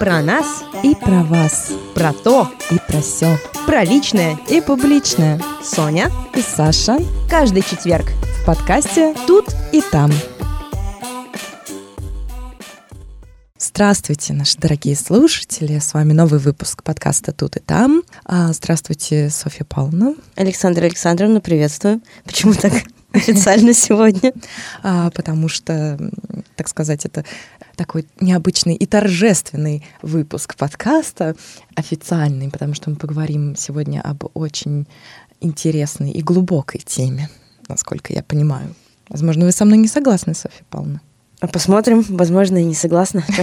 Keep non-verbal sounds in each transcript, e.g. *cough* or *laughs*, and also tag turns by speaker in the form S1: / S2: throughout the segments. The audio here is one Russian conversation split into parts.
S1: Про нас
S2: и про вас,
S1: про то
S2: и про все,
S1: про личное
S2: и публичное.
S1: Соня
S2: и Саша
S1: каждый четверг
S2: в подкасте «Тут и там». Здравствуйте, наши дорогие слушатели. С вами новый выпуск подкаста «Тут и там». А, здравствуйте, Софья Павловна.
S1: Александра Александровна, приветствую. Почему так *laughs* официально сегодня?
S2: А, потому что, так сказать, это такой необычный и торжественный выпуск подкаста, официальный, потому что мы поговорим сегодня об очень интересной и глубокой теме, насколько я понимаю. Возможно, вы со мной не согласны, Софья Павловна?
S1: А посмотрим, возможно, и не согласна. *laughs*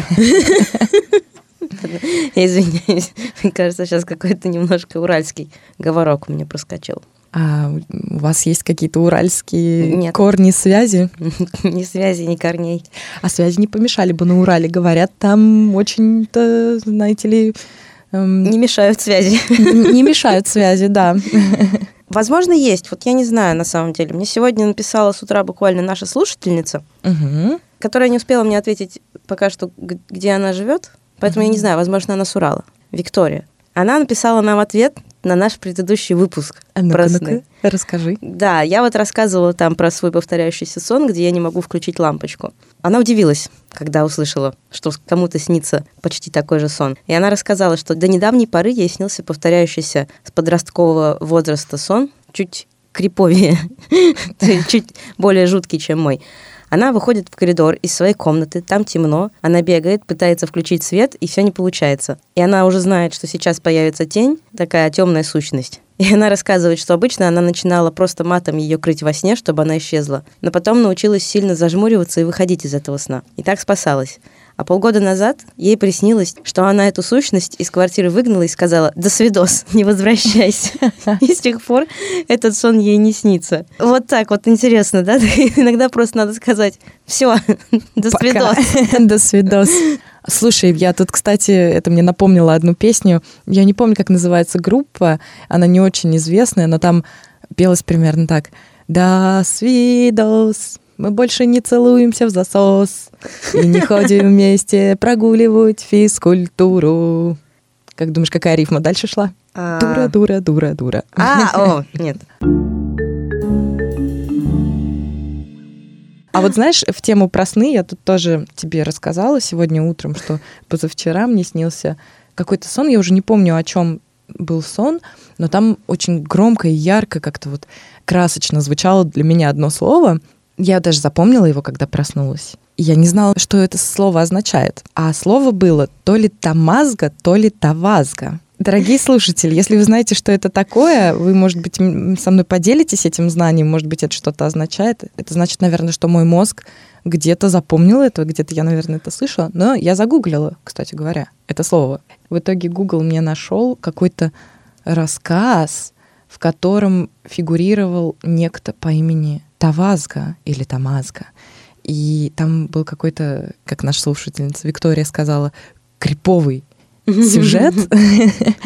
S1: Я извиняюсь. Мне кажется, сейчас какой-то немножко уральский говорок у меня проскочил.
S2: А у вас есть какие-то уральские Нет. корни, связи? *laughs*
S1: Ни связи, ни корней.
S2: А связи не помешали бы на Урале. Говорят, там очень-то, знаете ли...
S1: Эм... Не мешают связи.
S2: Не мешают связи, да. *laughs*
S1: Возможно, есть. Вот я не знаю на самом деле. Мне сегодня написала с утра буквально наша слушательница, угу. которая не успела мне ответить пока что, где она живет. Поэтому угу. я не знаю, возможно, она с Урала. Виктория. Она написала нам ответ на наш предыдущий выпуск
S2: а ну про сны. Ну расскажи.
S1: Да, я вот рассказывала там про свой повторяющийся сон, где я не могу включить лампочку. Она удивилась, когда услышала, что кому-то снится почти такой же сон. И она рассказала, что до недавней поры ей снился повторяющийся с подросткового возраста сон, чуть криповее, *laughs* чуть более жуткий, чем мой. Она выходит в коридор из своей комнаты, там темно, она бегает, пытается включить свет, и все не получается. И она уже знает, что сейчас появится тень, такая темная сущность. И она рассказывает, что обычно она начинала просто матом ее крыть во сне, чтобы она исчезла. Но потом научилась сильно зажмуриваться и выходить из этого сна. И так спасалась. А полгода назад ей приснилось, что она эту сущность из квартиры выгнала и сказала «До свидос, *laughs* не возвращайся». *laughs* И с тех пор этот сон ей не снится. Вот так вот интересно, да? *laughs* Иногда просто надо сказать «Все, до свидос».
S2: До свидос. Слушай, я тут, кстати, это мне напомнило одну песню. Я не помню, как называется группа. Она не очень известная, но там пелось примерно так. «До свидос, мы больше не целуемся в засос и не ходим вместе прогуливать физкультуру. Как думаешь, какая рифма дальше шла? А. Дура, дура, дура, дура.
S1: А, о, нет.
S2: А вот знаешь, в тему про сны я тут тоже тебе рассказала сегодня утром, что позавчера мне снился какой-то сон, я уже не помню, о чем был сон, но там очень громко и ярко как-то вот красочно звучало для меня одно слово, я даже запомнила его, когда проснулась. Я не знала, что это слово означает. А слово было то ли тамазга, то ли тавазга. Дорогие слушатели, если вы знаете, что это такое, вы, может быть, со мной поделитесь этим знанием, может быть, это что-то означает. Это значит, наверное, что мой мозг где-то запомнил это, где-то я, наверное, это слышала. Но я загуглила, кстати говоря, это слово. В итоге Google мне нашел какой-то рассказ, в котором фигурировал некто по имени Тавазга или Тамазга. И там был какой-то, как наша слушательница Виктория сказала, криповый *laughs* сюжет. *laughs*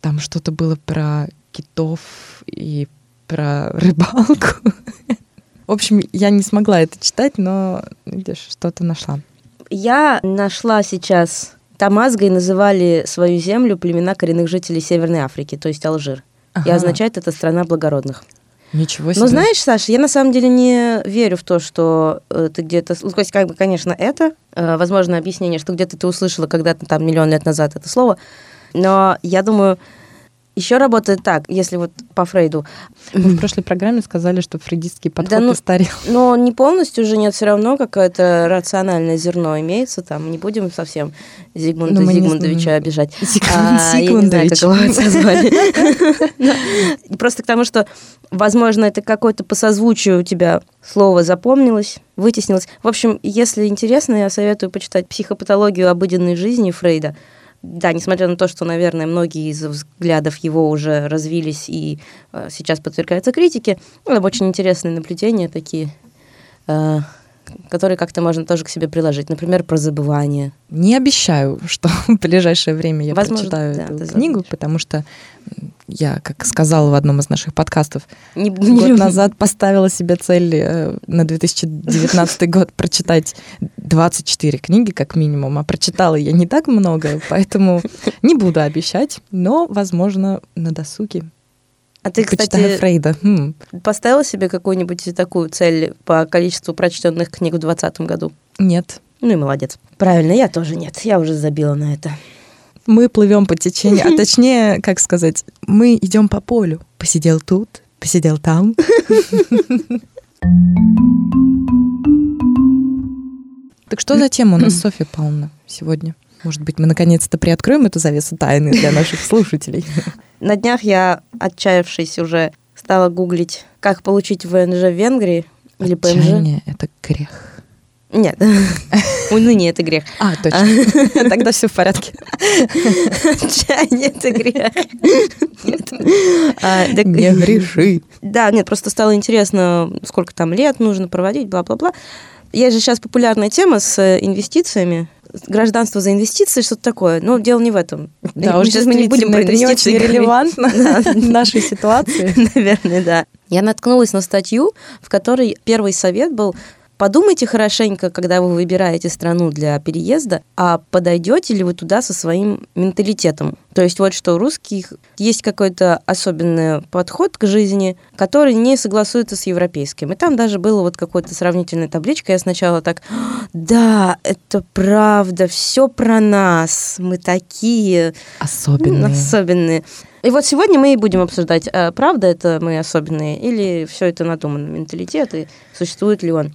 S2: Там что-то было про китов и про рыбалку. *laughs* В общем, я не смогла это читать, но, видишь, что-то нашла.
S1: Я нашла сейчас Тамазгой называли свою землю племена коренных жителей Северной Африки, то есть Алжир. Ага. И означает это страна благородных.
S2: Ничего себе.
S1: Но знаешь, Саша, я на самом деле не верю в то, что э, ты где-то... Ну, то есть, как бы, конечно, это, э, возможно, объяснение, что где-то ты услышала когда-то там миллион лет назад это слово, но я думаю, еще работает так, если вот по Фрейду.
S2: Мы в прошлой программе сказали, что фрейдистский подход да,
S1: ну,
S2: устарел.
S1: Но не полностью же нет, все равно какое-то рациональное зерно имеется там. Не будем совсем Зигмунда ну, Зигмундовича не... обижать. *laughs*
S2: Зигмундович.
S1: А, я не знаю, как его *laughs* Просто к тому, что, возможно, это какое-то по созвучию у тебя слово запомнилось, вытеснилось. В общем, если интересно, я советую почитать «Психопатологию обыденной жизни» Фрейда – да, несмотря на то, что, наверное, многие из взглядов его уже развились и э, сейчас подвергаются критике, ну, очень интересные наблюдения такие. Э, которые как-то можно тоже к себе приложить. Например, про забывание.
S2: Не обещаю, что *laughs* в ближайшее время я
S1: Возможно,
S2: прочитаю
S1: да,
S2: эту книгу,
S1: забудешь.
S2: потому что я, как сказала в одном из наших подкастов,
S1: Не, не
S2: год
S1: люблю. *laughs*
S2: назад поставила себе цель э, на 2019 год прочитать 24 книги как минимум, а прочитала я не так много, поэтому не буду обещать, но, возможно, на досуге
S1: А ты,
S2: почитаю
S1: кстати,
S2: Фрейда. Хм,
S1: поставила себе какую-нибудь такую цель по количеству прочтенных книг в 2020 году?
S2: нет.
S1: Ну и молодец. Правильно, я тоже нет. Я уже забила на это.
S2: Мы плывем по течению, а *laughs* точнее, как сказать, мы идем по полю. Посидел тут, посидел там. *laughs* Так что за тема у нас, Софья Павловна, сегодня? Может быть, мы наконец-то приоткроем эту завесу тайны для наших слушателей? *laughs*
S1: На днях я, отчаявшись уже, стала гуглить, как получить ВНЖ в Венгрии или ПМЖ.
S2: Отчаяние — это грех.
S1: Нет, уныние это грех.
S2: А, точно. *laughs* Тогда все в порядке.
S1: Отчаяние это грех. Нет. А,
S2: Не *laughs* греши.
S1: Да, нет, просто стало интересно, сколько там лет нужно проводить, бла-бла-бла. Есть же сейчас популярная тема с э, инвестициями. Гражданство за инвестиции, что-то такое. Но дело не в этом.
S2: Да, уж
S1: Сейчас мы не будем про
S2: это не
S1: инвестиции
S2: очень
S1: говорить.
S2: релевантно *laughs* в нашей ситуации. *laughs*
S1: Наверное, да. Я наткнулась на статью, в которой первый совет был Подумайте хорошенько, когда вы выбираете страну для переезда, а подойдете ли вы туда со своим менталитетом. То есть вот что у русских есть какой-то особенный подход к жизни, который не согласуется с европейским. И там даже было вот какой-то сравнительная табличка. Я сначала так, да, это правда, все про нас, мы такие,
S2: Особенные.
S1: особенные. И вот сегодня мы и будем обсуждать, а правда это мы особенные или все это надуманный менталитет, и существует ли он.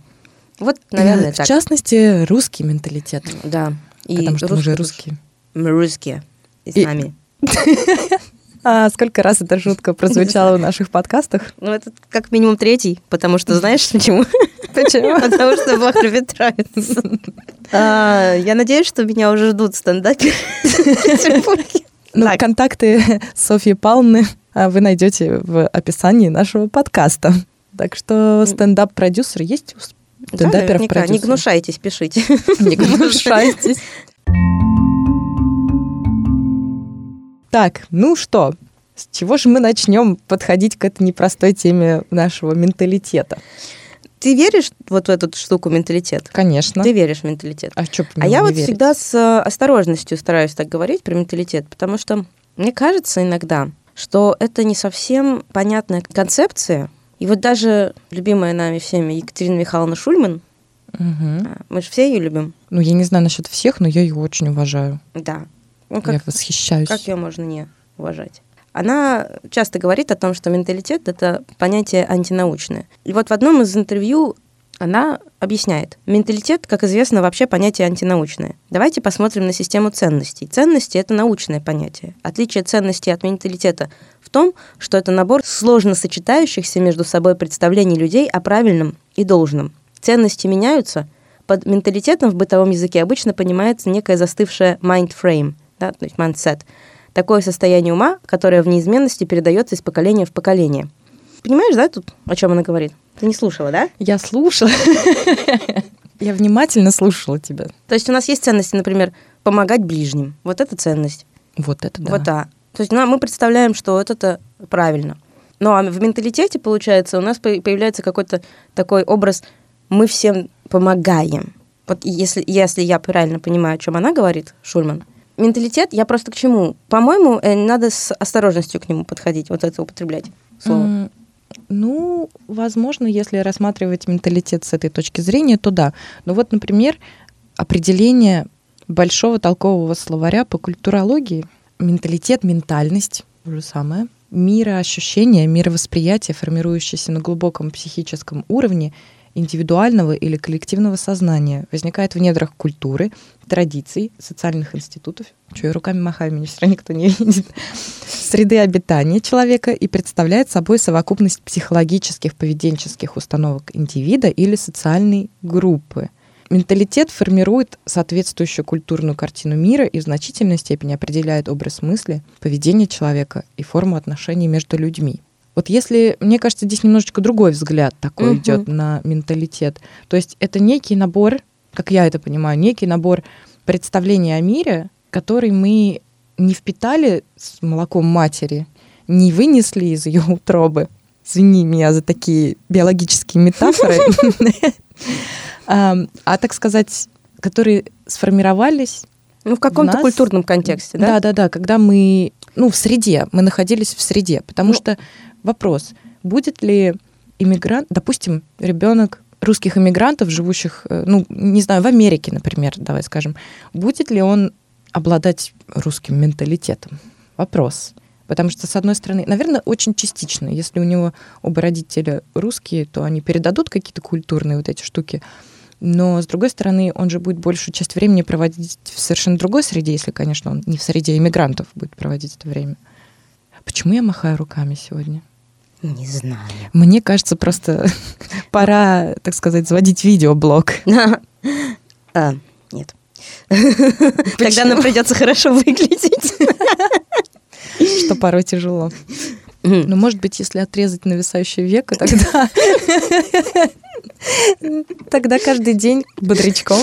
S1: Вот, наверное,
S2: В
S1: так.
S2: частности, русский менталитет.
S1: Да. И
S2: Потому что мы же
S1: русский-
S2: русские.
S1: Мы русские. И с
S2: И-
S1: нами. *laughs*
S2: А сколько раз эта шутка прозвучала в наших подкастах? *laughs*
S1: Ну, это как минимум третий, потому что знаешь почему? *laughs*
S2: Почему?
S1: Потому что Бог любит троицу. А, Я надеюсь, что меня уже ждут стендаперы в.
S2: Ну,
S1: Так.
S2: контакты Софьи Павловны а, вы найдете в описании нашего подкаста. Так что стендап-продюсер есть у
S1: Да,
S2: стендаперов
S1: наверняка. Не гнушайтесь, пишите. *laughs*
S2: Не гнушайтесь. Так, ну что, с чего же мы начнем подходить к этой непростой теме нашего менталитета?
S1: Ты веришь вот в эту штуку менталитет?
S2: Конечно.
S1: Ты веришь в менталитет?
S2: А что
S1: А я вот всегда с э, осторожностью стараюсь так говорить про менталитет, потому что мне кажется иногда, что это не совсем понятная концепция. И вот даже любимая нами всеми Екатерина Михайловна Шульман, а, мы же все ее любим,
S2: Ну, я не знаю насчет всех, но я ее очень уважаю.
S1: да. Ну,
S2: я
S1: как,
S2: восхищаюсь.
S1: как ее можно не уважать? Она часто говорит о том, что менталитет — это понятие антинаучное. И вот в одном из интервью она объясняет. Менталитет, как известно, вообще понятие антинаучное. Давайте посмотрим на систему ценностей. Ценности — это научное понятие. Отличие ценностей от менталитета в том, что это набор сложно сочетающихся между собой представлений людей о правильном и должном. Ценности меняются. Под менталитетом в бытовом языке обычно понимается некое застывшее mind frame, да, то есть mindset. Такое состояние ума, которое в неизменности передается из поколения в поколение. Понимаешь, да, тут, о чем она говорит? Ты не слушала, да?
S2: Я слушала. *laughs* Я внимательно слушала тебя.
S1: То есть у нас есть ценности, например, помогать ближним. Вот это ценность.
S2: Вот это да.
S1: Вот да. То есть ну, мы представляем, что вот это правильно. Ну а в менталитете, получается, у нас по- появляется какой-то такой образ «мы всем помогаем». Вот если, если я правильно понимаю, о чем она говорит, Шульман, менталитет, я просто к чему? По-моему, э, надо с осторожностью к нему подходить, вот это употреблять слово.
S2: М, Ну, возможно, если рассматривать менталитет с этой точки зрения, то да. Но вот, например, определение большого толкового словаря по культурологии, менталитет, ментальность, то же самое, мироощущение, мировосприятие, формирующееся на глубоком психическом уровне индивидуального или коллективного сознания, возникает в недрах культуры, традиций, социальных институтов. Что я руками махаю, меня все равно никто не видит. Среды обитания человека и представляет собой совокупность психологических, поведенческих установок индивида или социальной группы. Менталитет формирует соответствующую культурную картину мира и в значительной степени определяет образ мысли, поведение человека и форму отношений между людьми. Вот если, мне кажется, здесь немножечко другой взгляд такой
S1: Мгм.
S2: идет на менталитет. То есть это некий набор, как я это понимаю, некий набор представлений о мире, который мы не впитали с молоком матери, не вынесли из ее утробы. Извини меня за такие биологические метафоры. *laughs* А, так сказать, которые сформировались
S1: Ну, в каком-то
S2: нас-
S1: культурном контексте, да?
S2: да, да, да, когда мы, ну, в среде, мы находились в среде, потому
S1: Ну.
S2: что вопрос, будет ли иммигрант, допустим, ребенок русских иммигрантов, живущих, э, ну, не знаю, в Америке, например, давай скажем, будет ли он обладать русским менталитетом? Вопрос. Потому что, с одной стороны, наверное, очень частично. Если у него оба родителя русские, то они передадут какие-то культурные вот эти штуки. Но, с другой стороны, он же будет большую часть времени проводить в совершенно другой среде, если, конечно, он не в среде иммигрантов будет проводить это время. Почему я махаю руками сегодня?
S1: Не знаю.
S2: Мне кажется, просто *laughs* пора, так сказать, заводить видеоблог. *laughs*
S1: А, нет. *laughs* Тогда нам придется хорошо выглядеть.
S2: что порой тяжело. Но, может быть, если отрезать нависающее веко, тогда... Тогда каждый день бодрячком.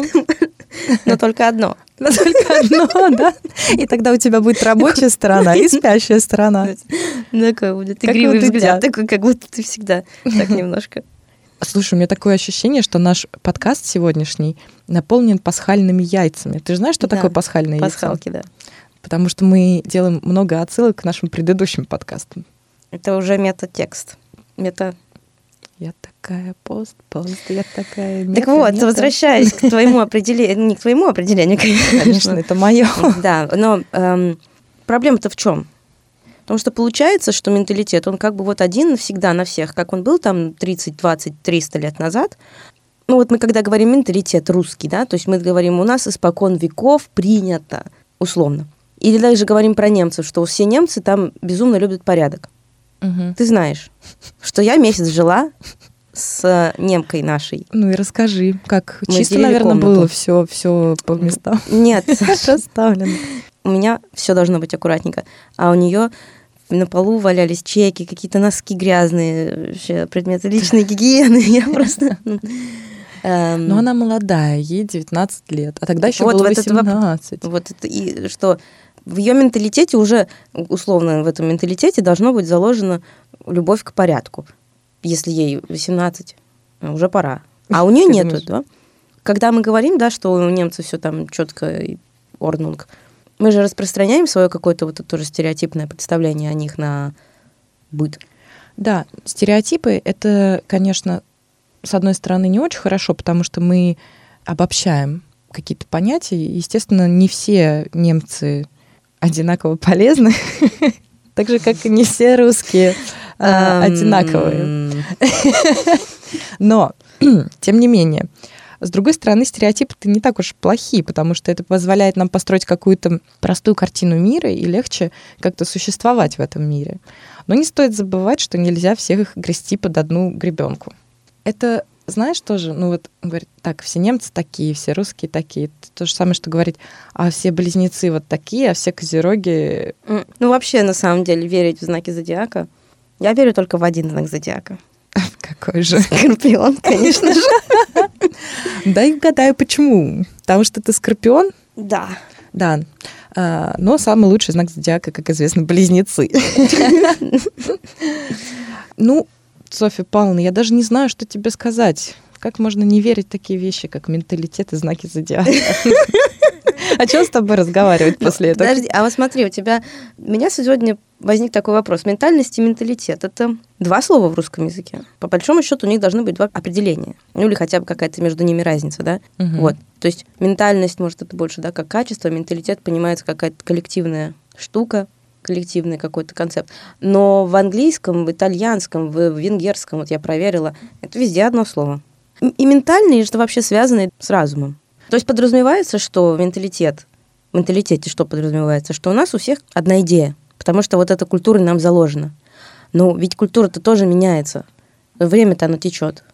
S1: Но только одно.
S2: Но только одно, да? И тогда у тебя будет рабочая сторона и спящая сторона.
S1: Такой будет игривый взгляд, такой, как будто ты всегда так *laughs* немножко.
S2: Слушай, у меня такое ощущение, что наш подкаст сегодняшний наполнен пасхальными яйцами. Ты же знаешь, что
S1: Да,
S2: такое пасхальные яйца?
S1: Пасхалки, да.
S2: Потому что мы делаем много отсылок к нашим предыдущим подкастам.
S1: Это уже мета-текст. Мета...
S2: Такая пост, пост, я такая
S1: Так
S2: мета,
S1: вот,
S2: мета.
S1: возвращаясь к твоему определению, не к твоему определению,
S2: Конечно, это мое.
S1: Да, но эм, проблема-то в чем? Потому что получается, что менталитет, он как бы вот один навсегда на всех, как он был там 30, 20, 300 лет назад. Ну вот мы когда говорим менталитет русский, да, то есть мы говорим, у нас испокон веков принято, условно. Или даже говорим про немцев, что все немцы там безумно любят порядок.
S2: Мгм.
S1: Ты знаешь, что я месяц жила с немкой нашей.
S2: Ну и расскажи, как
S1: Мы
S2: чисто, наверное,
S1: комнату.
S2: было все, все по местам
S1: Нет, *laughs*
S2: расставлено.
S1: у меня все должно быть аккуратненько, а у нее на полу валялись чеки, какие-то носки грязные, вообще предметы личной *laughs* гигиены. Я просто... ну, эм,
S2: Но она молодая, ей 19 лет, а тогда еще
S1: Вот
S2: было
S1: в этот воп-
S2: 18.
S1: Вот это и что в ее менталитете уже, условно, в этом менталитете должно быть заложена любовь к порядку. Если ей 18, ну, уже пора. *laughs* А у нее нету, да? Когда мы говорим, да, что у немцев все там четко и орнунг, мы же распространяем свое какое-то вот тоже стереотипное представление о них на быт.
S2: Да, стереотипы это, конечно, с одной стороны, не очень хорошо, потому что мы обобщаем какие-то понятия. Естественно, не все немцы одинаково полезны, *laughs* так же, как и не все русские а, одинаковые. Но, *clears throat* тем не менее, с другой стороны, стереотипы-то не так уж плохие, потому что это позволяет нам построить какую-то простую картину мира и легче как-то существовать в этом мире. Но не стоит забывать, что нельзя всех их грести под одну гребенку. Это, знаешь, тоже, ну вот, говорит, так, все немцы такие, все русские такие. Это то же самое, что говорить, а все близнецы вот такие, а все козероги...
S1: Ну, вообще, на самом деле, верить в знаки зодиака. Я верю только в один знак зодиака. *laughs*
S2: Какой же?
S1: Скорпион, конечно же. *laughs*
S2: Дай угадаю, почему. Потому что ты скорпион?
S1: Да.
S2: Да. А, Но самый лучший знак зодиака, как известно, близнецы. *laughs* Ну, Софья Павловна, я даже не знаю, что тебе сказать. Как можно не верить в такие вещи, как менталитет и знаки зодиака? О чем с тобой разговаривать после этого?
S1: Подожди, а вот смотри, у тебя... У меня сегодня возник такой вопрос. Ментальность и менталитет — это два слова в русском языке. По большому счету у них должны быть два определения. Ну или хотя бы какая-то между ними разница, да?
S2: Мгм.
S1: Вот. То есть ментальность, может, это больше, да, как качество, менталитет понимается как какая-то коллективная штука, коллективный какой-то концепт. Но в английском, в итальянском, в венгерском, вот я проверила, это везде одно слово. И ментальный, это вообще связано с разумом. То есть подразумевается, что менталитет, в менталитете что подразумевается? Что у нас у всех одна идея, потому что вот эта культура нам заложена. Но ведь культура-то тоже меняется. Время-то оно течет.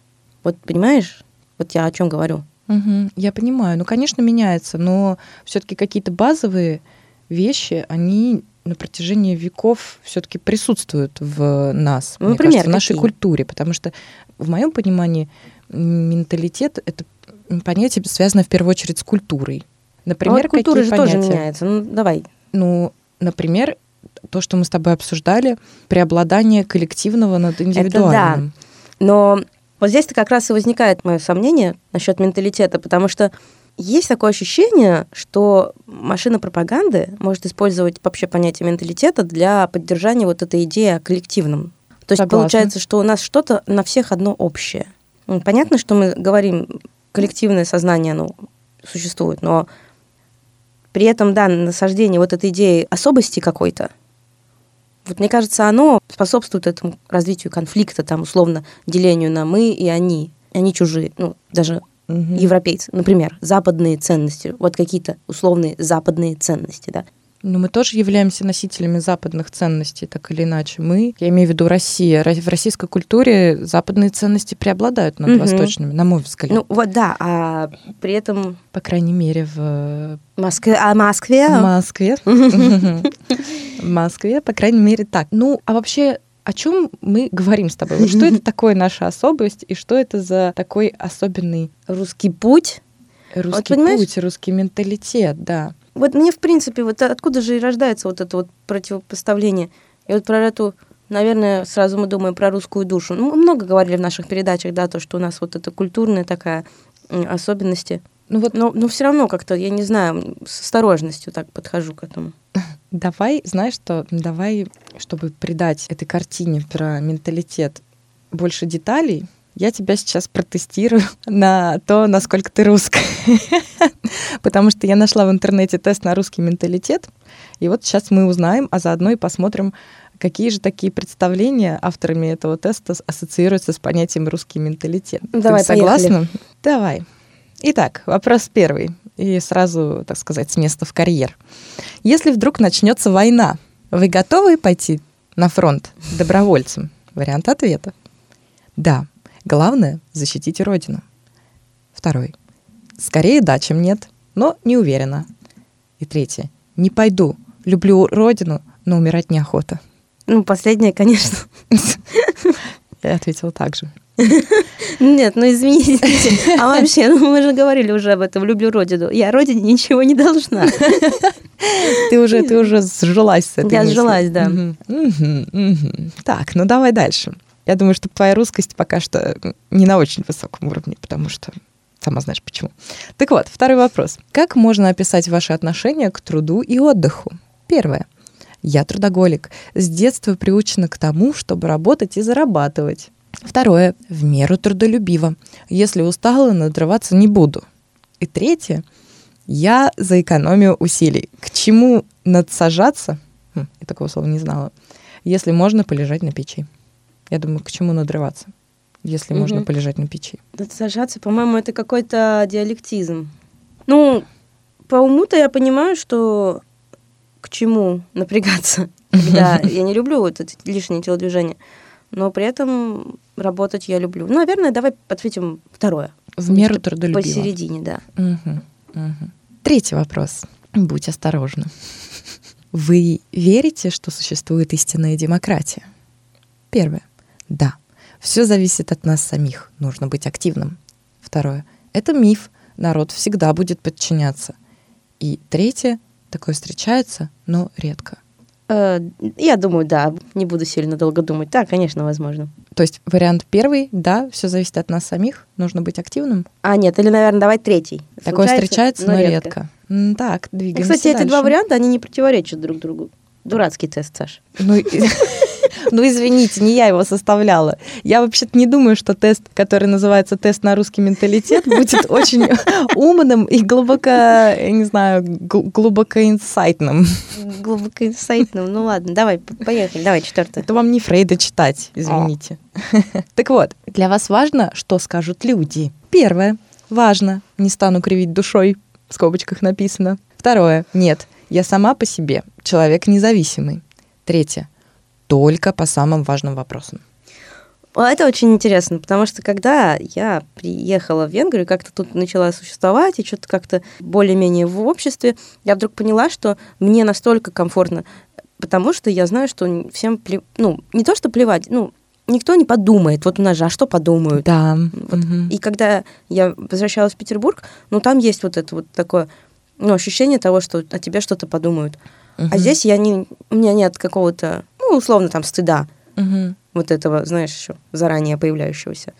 S1: Вот понимаешь? Вот я о чем говорю.
S2: Мгм. Я понимаю. Ну, конечно, меняется, но все-таки какие-то базовые вещи, они на протяжении веков все-таки присутствуют в нас,
S1: Ну,
S2: мне
S1: например,
S2: кажется, в нашей
S1: какие?
S2: культуре, потому что в моем понимании менталитет это понятие связано в первую очередь с культурой.
S1: А
S2: Например,
S1: вот культура же тоже
S2: понятия?
S1: меняется. Ну, давай.
S2: Ну, например, то, что мы с тобой обсуждали, преобладание коллективного над индивидуальным.
S1: Но вот здесь-то как раз и возникает мое сомнение насчет менталитета, потому что есть такое ощущение, что машина пропаганды может использовать вообще понятие менталитета для поддержания вот этой идеи о коллективном. То есть
S2: Согласна.
S1: получается, что у нас что-то на всех одно общее. Понятно, что мы говорим, коллективное сознание, оно существует, но при этом, да, насаждение вот этой идеи особости какой-то, вот мне кажется, оно способствует этому развитию конфликта, там, условно, делению на мы и они. Они чужие, ну, даже
S2: Мгм.
S1: европейцы. Например, западные ценности, вот какие-то условные западные ценности, да.
S2: Но мы тоже являемся носителями западных ценностей, так или иначе. Мы, я имею в виду Россия, Ро- в российской культуре западные ценности преобладают над
S1: Мгм.
S2: восточными, на мой взгляд.
S1: Ну, вот да, а при этом
S2: По крайней мере, в
S1: Москве, а Москве...
S2: Москве. *laughs* В Москве, по крайней мере, так. Ну, а вообще, о чем мы говорим с тобой? Вот что это *laughs* такое наша особость и что это за такой особенный
S1: Русский путь.
S2: русский
S1: понимаешь?
S2: путь, русский менталитет, да.
S1: Вот мне, в принципе, вот откуда же и рождается вот это вот противопоставление. И вот про эту, наверное, сразу мы думаем про русскую душу. Ну, мы много говорили в наших передачах, да, то, что у нас вот эта культурная такая особенности.
S2: Ну вот
S1: Но, но все равно как-то, я не знаю, с осторожностью так подхожу к этому. *laughs*
S2: давай, знаешь что, давай, чтобы придать этой картине про менталитет больше деталей, я тебя сейчас протестирую *laughs* на то, насколько ты русская. *laughs* Потому что я нашла в интернете тест на русский менталитет, и вот сейчас мы узнаем, а заодно и посмотрим, какие же такие представления авторами этого теста ассоциируются с понятием русский менталитет.
S1: Давай,
S2: ты согласна? Давай. Итак, вопрос первый. И сразу, так сказать, с места в карьер. Если вдруг начнется война, вы готовы пойти на фронт добровольцем? Вариант ответа. Да. Главное — защитите Родину. Второй. Скорее да, чем нет, но не уверена. И третье. Не пойду. Люблю Родину, но умирать неохота.
S1: Ну, последнее, конечно.
S2: Я ответила так же.
S1: Нет, ну извините. А вообще, ну мы же говорили уже об этом. Люблю Родину. Я Родине ничего не должна.
S2: Ты уже, ты уже сжилась с этой
S1: Я
S2: мыслью.
S1: сжилась, да.
S2: Мгм, мгм, мгм. Так, ну давай дальше. Я думаю, что твоя русскость пока что не на очень высоком уровне, потому что сама знаешь почему. Так вот, второй вопрос. Как можно описать ваши отношения к труду и отдыху? Первое. Я трудоголик. С детства приучена к тому, чтобы работать и зарабатывать. Второе. В меру трудолюбива. Если устала, надрываться не буду. И третье. Я за экономию усилий. К чему надсажаться? Хм, я такого слова не знала. Если можно полежать на печи. Я думаю, к чему надрываться, если можно
S1: Мгм.
S2: полежать на печи.
S1: Да Сажаться, по-моему, это какой-то диалектизм. Ну, по уму-то я понимаю, что к чему напрягаться, *laughs* когда я не люблю вот эти лишние телодвижения, но при этом работать я люблю. Ну, наверное, давай ответим второе.
S2: В меру
S1: Что-то
S2: трудолюбива.
S1: Посередине, да.
S2: Мгм, мгм. Третий вопрос. Будь осторожна. Вы верите, что существует истинная демократия? Первое. Да. Все зависит от нас самих. Нужно быть активным. Второе. Это миф. Народ всегда будет подчиняться. И третье. Такое встречается, но редко.
S1: Э, Я думаю, да, не буду сильно долго думать. Да, конечно, возможно.
S2: То есть вариант первый, да, все зависит от нас самих, нужно быть активным.
S1: А, нет, или, наверное, давай третий.
S2: Такое встречается, но редко. М, Так,
S1: И,
S2: двигаемся
S1: кстати, эти
S2: дальше.
S1: два варианта, они не противоречат друг другу. Дурацкий тест, Саш.
S2: Ну, и- *laughs* ну, извините, не я его составляла. Я вообще-то не думаю, что тест, который называется тест на русский менталитет, будет очень умным и глубоко, я не знаю, гл- глубоко инсайтным.
S1: Глубоко инсайтным. Ну ладно, давай, поехали. Давай, четвертое.
S2: Это вам не Фрейда читать, извините. Так вот, для вас важно, что скажут люди. Первое. Важно. Не стану кривить душой. В скобочках написано. Второе. Нет. Я сама по себе человек независимый. Третье. Только по самым важным вопросам.
S1: А Это очень интересно, потому что когда я приехала в Венгрию, как-то тут начала существовать, и что-то как-то более-менее в обществе, я вдруг поняла, что мне настолько комфортно потому что я знаю, что всем, плев... ну, не то, что плевать, ну, никто не подумает, вот у нас же, а что подумают?
S2: Да.
S1: Вот. Угу. И когда я возвращалась в Петербург, ну, там есть вот это вот такое, ну, ощущение того, что о тебе что-то подумают. Угу. А здесь я не, у меня нет какого-то, ну, условно, там, стыда. Угу. Вот этого, знаешь, еще заранее появляющегося.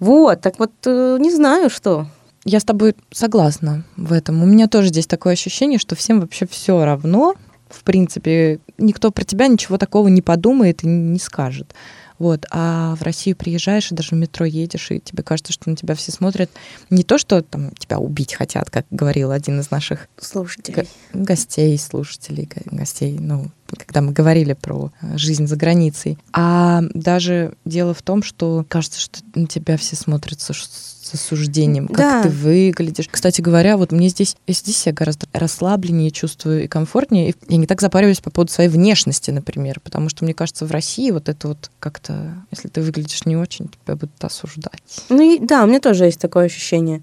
S1: Вот, так вот, э, не знаю, что.
S2: Я с тобой согласна в этом. У меня тоже здесь такое ощущение, что всем вообще все равно. В принципе, никто про тебя ничего такого не подумает и не скажет. Вот. А в Россию приезжаешь и даже в метро едешь, и тебе кажется, что на тебя все смотрят не то, что там тебя убить хотят, как говорил один из наших
S1: слушателей,
S2: го- гостей, слушателей, гостей, ну, когда мы говорили про э, жизнь за границей, а даже дело в том, что кажется, что на тебя все смотрят с с осуждением, как да. ты выглядишь. Кстати говоря, вот мне здесь, здесь я гораздо расслабленнее чувствую и комфортнее. Я не так запариваюсь по поводу своей внешности, например, потому что мне кажется, в России вот это вот как-то, если ты выглядишь не очень, тебя будут осуждать.
S1: Ну и да, у меня тоже есть такое ощущение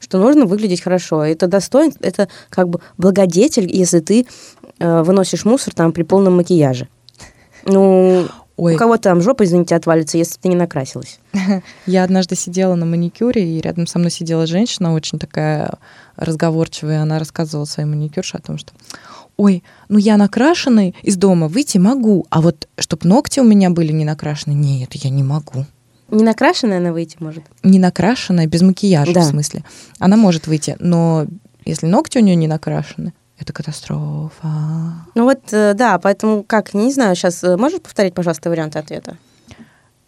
S1: что нужно выглядеть хорошо. Это достоинство, это как бы благодетель, если ты э, выносишь мусор там при полном макияже. Ну, Ой. У кого там жопа, извините, отвалится, если ты не накрасилась. *laughs*
S2: Я однажды сидела на маникюре, и рядом со мной сидела женщина, очень такая разговорчивая. Она рассказывала своей маникюрше о том, что ой, ну я накрашенный из дома выйти могу, а вот чтобы ногти у меня были не накрашены, нет, я не могу.
S1: Не накрашенная она выйти может?
S2: Не накрашенная, без макияжа, да. в смысле. Она может выйти, но если ногти у нее не накрашены, это катастрофа.
S1: Ну вот, э, да, поэтому как, не знаю, сейчас э, можешь повторить, пожалуйста, варианты ответа?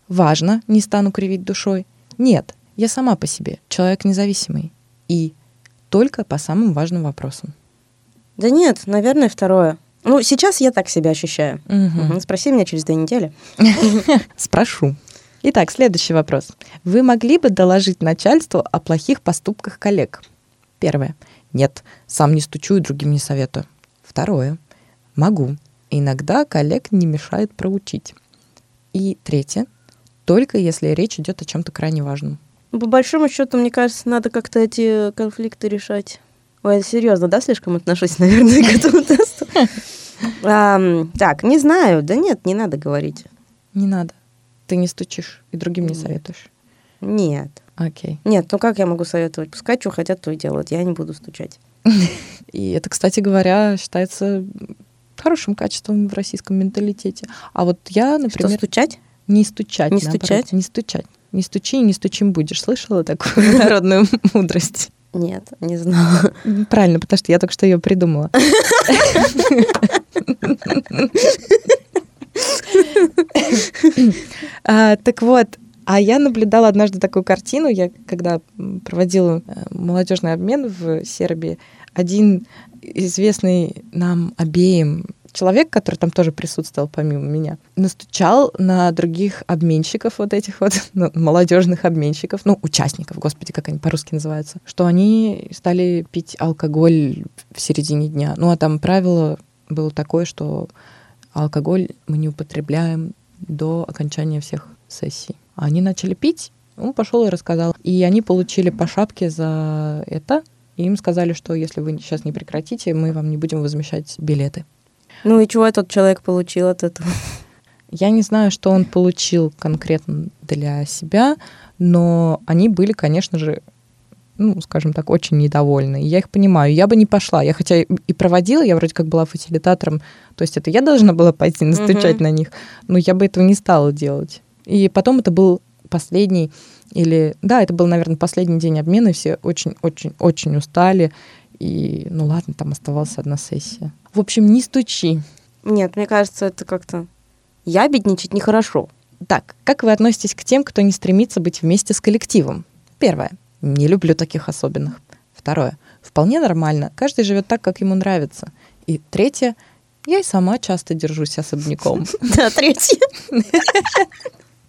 S2: Важно, не стану кривить душой. Нет, я сама по себе, человек независимый. И только по самым важным вопросам.
S1: Да нет, наверное, второе. Ну, сейчас я так себя ощущаю. Угу. Угу. Спроси меня через две недели. *laughs*
S2: Спрошу. Итак, следующий вопрос. Вы могли бы доложить начальству о плохих поступках коллег? Первое. Нет, сам не стучу и другим не советую. Второе. Могу. Иногда коллег не мешает проучить. И третье. Только если речь идет о чем-то крайне важном.
S1: По большому счету, мне кажется, надо как-то эти конфликты решать. Ой, серьезно, да, слишком отношусь, *laughs* наверное, к этому тесту. *laughs* Так, не знаю. Да нет, не надо говорить.
S2: Не надо. Ты не стучишь и другим не советуешь.
S1: Нет.
S2: Окей.
S1: Нет, ну как я могу советовать? Пускай что хотят, то и делают. Я не буду стучать. *laughs*
S2: И это, кстати говоря, считается хорошим качеством в российском менталитете. А вот я, например...
S1: Что, стучать?
S2: Не стучать.
S1: Не наоборот, стучать?
S2: Не стучать. Не стучи и не стучим будешь. Слышала такую *laughs* народную мудрость?
S1: Нет, не знала.
S2: Правильно, потому что я только что ее придумала. *laughs* А, так вот, а я наблюдала однажды такую картину, я когда проводила э, молодежный обмен в Сербии, один известный нам обеим человек, который там тоже присутствовал помимо меня, настучал на других обменщиков вот этих вот *laughs* ну, молодежных обменщиков, ну, участников, господи, как они по-русски называются, что они стали пить алкоголь в середине дня. Ну, а там правило было такое, что алкоголь мы не употребляем до окончания всех сессий. Они начали пить, он пошел и рассказал. И они получили по шапке за это. И им сказали, что если вы сейчас не прекратите, мы вам не будем возмещать билеты.
S1: Ну и чего этот человек получил от этого?
S2: Я не знаю, что он получил конкретно для себя, но они были, конечно же, ну, скажем так, очень недовольны. я их понимаю. Я бы не пошла. Я хотя и проводила, я вроде как была фасилитатором, то есть это я должна была пойти настучать угу. на них, но я бы этого не стала делать. И потом это был последний, или, да, это был, наверное, последний день обмена, и все очень-очень-очень устали, и, ну ладно, там оставалась одна сессия. В общем, не стучи.
S1: Нет, мне кажется, это как-то... Я бедничать нехорошо.
S2: Так, как вы относитесь к тем, кто не стремится быть вместе с коллективом? Первое. Не люблю таких особенных. Второе. Вполне нормально. Каждый живет так, как ему нравится. И третье. Я и сама часто держусь особняком. *laughs*
S1: Да, третье. *laughs*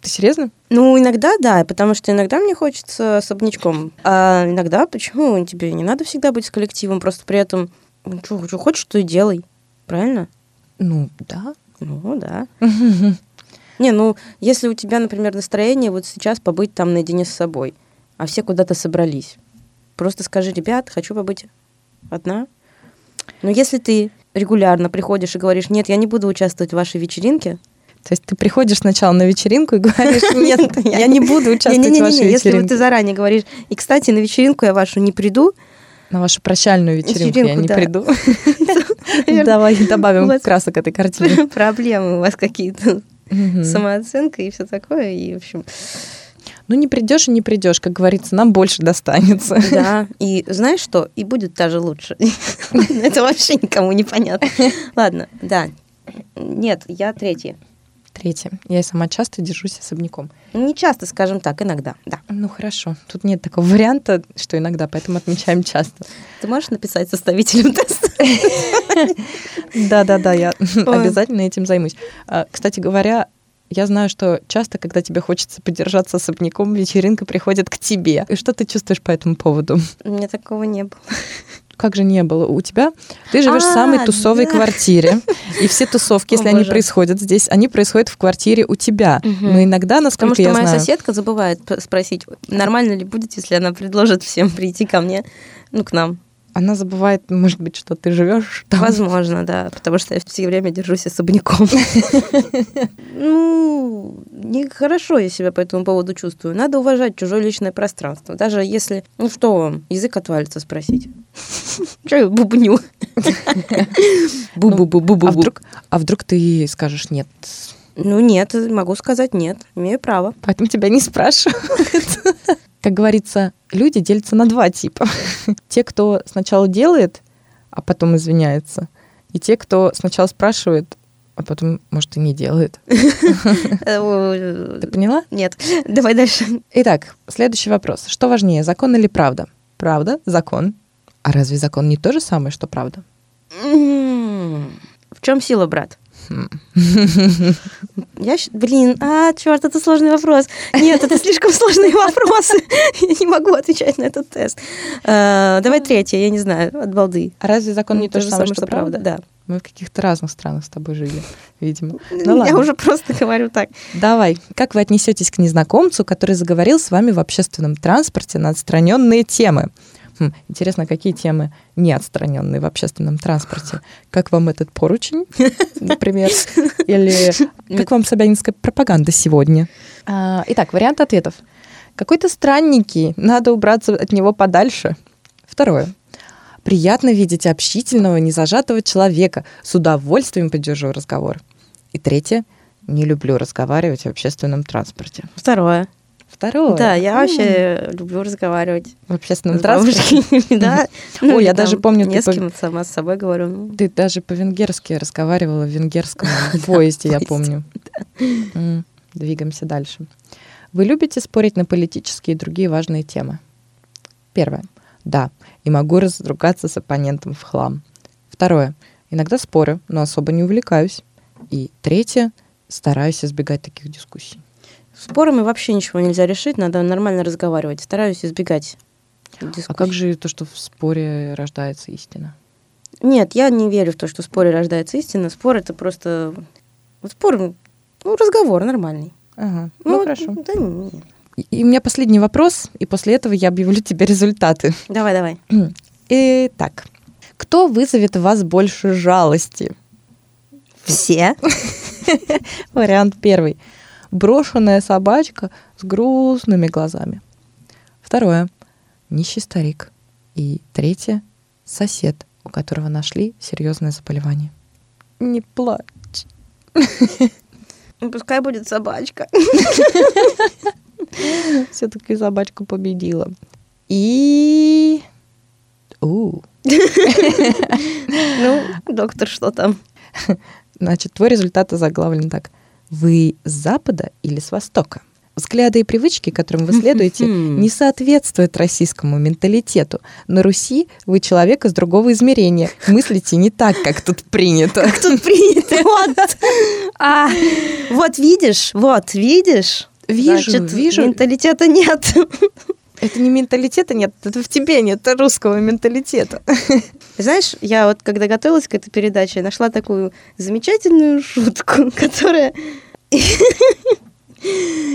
S2: Ты серьезно?
S1: Ну, иногда да, потому что иногда мне хочется особнячком. А иногда почему? Тебе не надо всегда быть с коллективом, просто при этом ну, что, что хочешь, то и делай. Правильно?
S2: Ну, да.
S1: Ну, да. *laughs* Не, ну, если у тебя, например, настроение вот сейчас побыть там наедине с собой, а все куда-то собрались, просто скажи, ребят, хочу побыть одна. Но если ты регулярно приходишь и говоришь, нет, я не буду участвовать в вашей вечеринке,
S2: То есть ты приходишь сначала на вечеринку и говоришь, *laughs* нет, я не буду участвовать в вашей
S1: Не-не-не, если ты
S2: вечеринке.
S1: заранее говоришь, и, кстати, на вечеринку я вашу не приду,
S2: На вашу прощальную вечеринку я не
S1: да.
S2: приду. *laughs* Давай добавим красок этой картине. *laughs*
S1: проблемы у вас какие-то, самооценка и все такое, и, в общем,
S2: Ну не придешь и не придешь, как говорится, нам больше достанется.
S1: да, и знаешь что, и будет даже лучше. Это вообще никому не понятно. Ладно, да, нет, я третья.
S2: Третье. Я сама часто держусь особняком.
S1: Не часто, скажем так, иногда, да.
S2: Ну хорошо. Тут нет такого варианта, что иногда, поэтому отмечаем часто.
S1: Ты можешь написать составителем теста? *laughs*
S2: Да-да-да, я *laughs* обязательно этим займусь. А, Кстати говоря, я знаю, что часто, когда тебе хочется подержаться особняком, вечеринка приходит к тебе. И что ты чувствуешь по этому поводу?
S1: У меня такого не было.
S2: Как же не было у тебя? Ты живешь в
S1: А,
S2: самой тусовой
S1: да.
S2: квартире, и все тусовки, *laughs*
S1: О,
S2: если они
S1: боже.
S2: происходят здесь, они происходят в квартире у тебя. Но иногда,
S1: Потому
S2: насколько
S1: что
S2: я
S1: моя
S2: знаю,
S1: соседка забывает спросить, нормально ли будет, если она предложит всем прийти ко мне, ну, к нам.
S2: Она забывает, может быть, что ты живешь там.
S1: Возможно, да, потому что я все время держусь особняком. *laughs* Ну, нехорошо я себя по этому поводу чувствую. Надо уважать чужое личное пространство. Даже если, ну что вам, язык отвалится спросить. *laughs* Че я бубню? *laughs* Бу-бу-бу-бу-бу.
S2: А вдруг, а вдруг ты скажешь нет?
S1: Ну нет, могу сказать нет, имею право.
S2: Поэтому тебя не спрашивают. Как говорится, люди делятся на два типа. *laughs* Те, кто сначала делает, а потом извиняется. И те, кто сначала спрашивает, а потом, может, и не делает. *laughs*
S1: Э,
S2: Ты поняла?
S1: Нет, давай дальше.
S2: Итак, следующий вопрос. Что важнее, закон или правда? Правда, закон. А разве закон не то же самое, что правда?
S1: М, В чем сила, брат? Я, блин, а, черт, это сложный вопрос. Нет, это слишком сложные вопросы. Я не могу отвечать на этот тест. Э, Давай третье, я не знаю, от балды.
S2: А разве закон не то же самое, что правда?
S1: Да.
S2: Мы в каких-то разных странах с тобой жили, видимо. Ну
S1: Я уже просто говорю так.
S2: Давай, как вы отнесетесь к незнакомцу, который заговорил с вами в общественном транспорте на отстраненные темы? Хм, интересно, какие темы не отстраненные в общественном транспорте? Как вам этот поручень, *laughs* например? Или как вам собянинская пропаганда сегодня? А, Итак, вариант ответов. Какой-то странненький, надо убраться от него подальше. Второе. Приятно видеть общительного, незажатого человека. С удовольствием поддержу разговор. И третье. Не люблю разговаривать в общественном транспорте.
S1: Второе.
S2: Второе.
S1: Да, я вообще люблю разговаривать.
S2: В общественном транспорте. *laughs*
S1: Да.
S2: Ой,
S1: Ну,
S2: я
S1: или
S2: даже помню,
S1: Не с кем сама с собой говорю. ну.
S2: Ты даже по-венгерски разговаривала в венгерском *laughs* поезде, я помню. Двигаемся дальше. Вы любите спорить на политические и другие важные темы? Первое. Да, и могу разругаться с оппонентом в хлам. Второе. Иногда спорю, но особо не увлекаюсь. И третье. Стараюсь избегать таких дискуссий.
S1: Спорами вообще ничего нельзя решить, надо нормально разговаривать. Стараюсь избегать дискуссий.
S2: А как же то, что в споре рождается истина?
S1: Нет, я не верю в то, что в споре рождается истина. Спор это просто... Вот спор, ну, разговор нормальный.
S2: Ага, ну,
S1: вот,
S2: хорошо.
S1: Да, не-
S2: И- И у меня последний вопрос, и после этого я объявлю тебе результаты.
S1: Давай, давай. *clears throat*
S2: Итак, кто вызовет в вас больше жалости?
S1: Все? *laughs*
S2: Вариант первый. Брошенная собачка с грустными глазами. Второе. Нищий старик. И третье. Сосед, у которого нашли серьезное заболевание. Не плачь. *laughs*
S1: Ну, Пускай будет собачка. *laughs*
S2: Все-таки собачка победила. И... У, *laughs*
S1: Ну, доктор, что там?
S2: Значит, твой результат заглавлен так. Вы с запада или с востока? Взгляды и привычки, которым вы следуете, не соответствуют российскому менталитету. На Руси вы человек из другого измерения. Мыслите не так, как тут принято.
S1: Как тут принято? *laughs* Вот. А, вот видишь, вот видишь.
S2: Вижу,
S1: Значит,
S2: вижу.
S1: Менталитета нет.
S2: Это не менталитета нет, это в тебе нет русского менталитета. *laughs*
S1: Знаешь, я вот когда готовилась к этой передаче, нашла такую замечательную шутку, *laughs* которая... *laughs*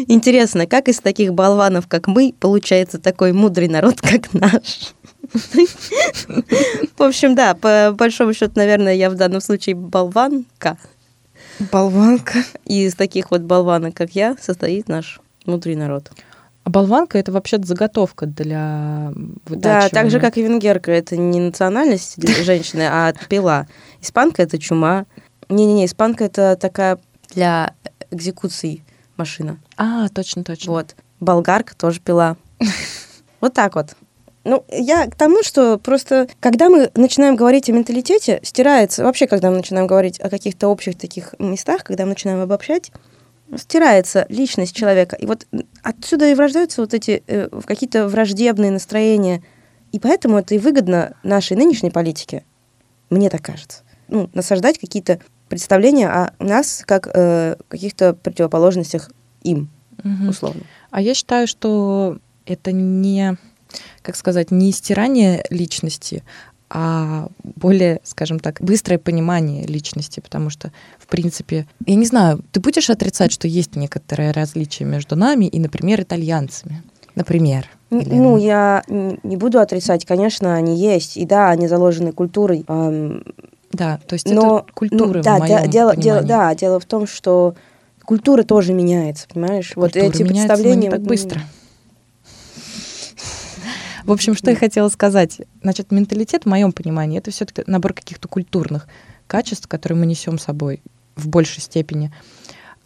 S1: Интересно, как из таких болванов, как мы, получается такой мудрый народ, как наш? В общем, да, по большому счету, наверное, я в данном случае болванка.
S2: Болванка.
S1: И из таких вот болванок, как я, состоит наш внутренний народ.
S2: А болванка это вообще-то заготовка для
S1: Да, так же, как и венгерка. Это не национальность *laughs* женщины, а пила. Испанка это чума. Не-не-не, испанка это такая для экзекуций машина.
S2: А, точно, точно.
S1: Вот. Болгарка тоже пила. *laughs* Вот так вот. Ну, я к тому, что просто, когда мы начинаем говорить о менталитете, стирается, вообще, когда мы начинаем говорить о каких-то общих таких местах, когда мы начинаем обобщать, стирается личность человека. И вот отсюда и врождаются вот эти э, какие-то враждебные настроения. И поэтому это и выгодно нашей нынешней политике, мне так кажется. Ну, насаждать какие-то представления о нас как э, каких-то противоположностях им, угу. условно.
S2: А я считаю, что это не, как сказать, не стирание личности, а более, скажем так, быстрое понимание личности, потому что, в принципе, я не знаю, ты будешь отрицать, что есть некоторые различия между нами и, например, итальянцами? Например.
S1: Или... Ну, я не буду отрицать, конечно, они есть, и да, они заложены культурой. Эм,
S2: да, то есть но, это культура ну,
S1: да,
S2: в моем
S1: дело, дело, да, дело в том, что культура тоже меняется, понимаешь?
S2: Культура вот эти меняется, представления. Но не так быстро. В общем, что я хотела сказать. Значит, менталитет, в моем понимании, это все-таки набор каких-то культурных качеств, которые мы несем с собой в большей степени.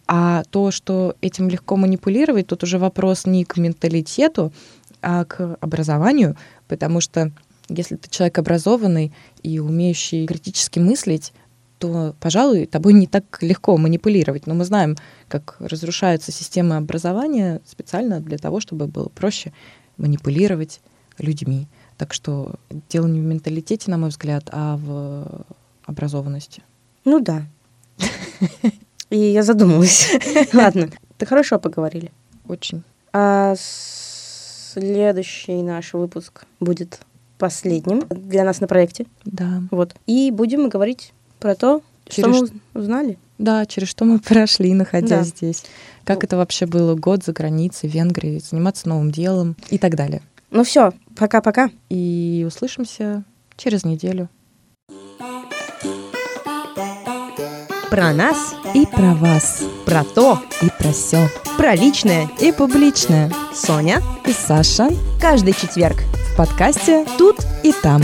S2: А то, что этим легко манипулировать, тут уже вопрос не к менталитету, а к образованию, потому что если ты человек образованный и умеющий критически мыслить, то, пожалуй, тобой не так легко манипулировать. Но мы знаем, как разрушаются системы образования специально для того, чтобы было проще манипулировать людьми. Так что дело не в менталитете, на мой взгляд, а в образованности.
S1: Ну да. И я задумалась. *laughs* Ладно, ты хорошо поговорили.
S2: Очень.
S1: А следующий наш выпуск будет последним для нас на проекте.
S2: Да.
S1: Вот. И будем говорить про то, через что мы узнали.
S2: Да, через что мы *laughs* прошли, находясь да. здесь. Как ну. это вообще было год за границей, в Венгрии, заниматься новым делом и так далее.
S1: Ну все, пока-пока.
S2: И услышимся через неделю.
S1: Про нас
S2: и про вас.
S1: Про то
S2: и про все.
S1: Про личное
S2: и публичное.
S1: Соня
S2: и Саша.
S1: Каждый четверг
S2: в подкасте «Тут и там».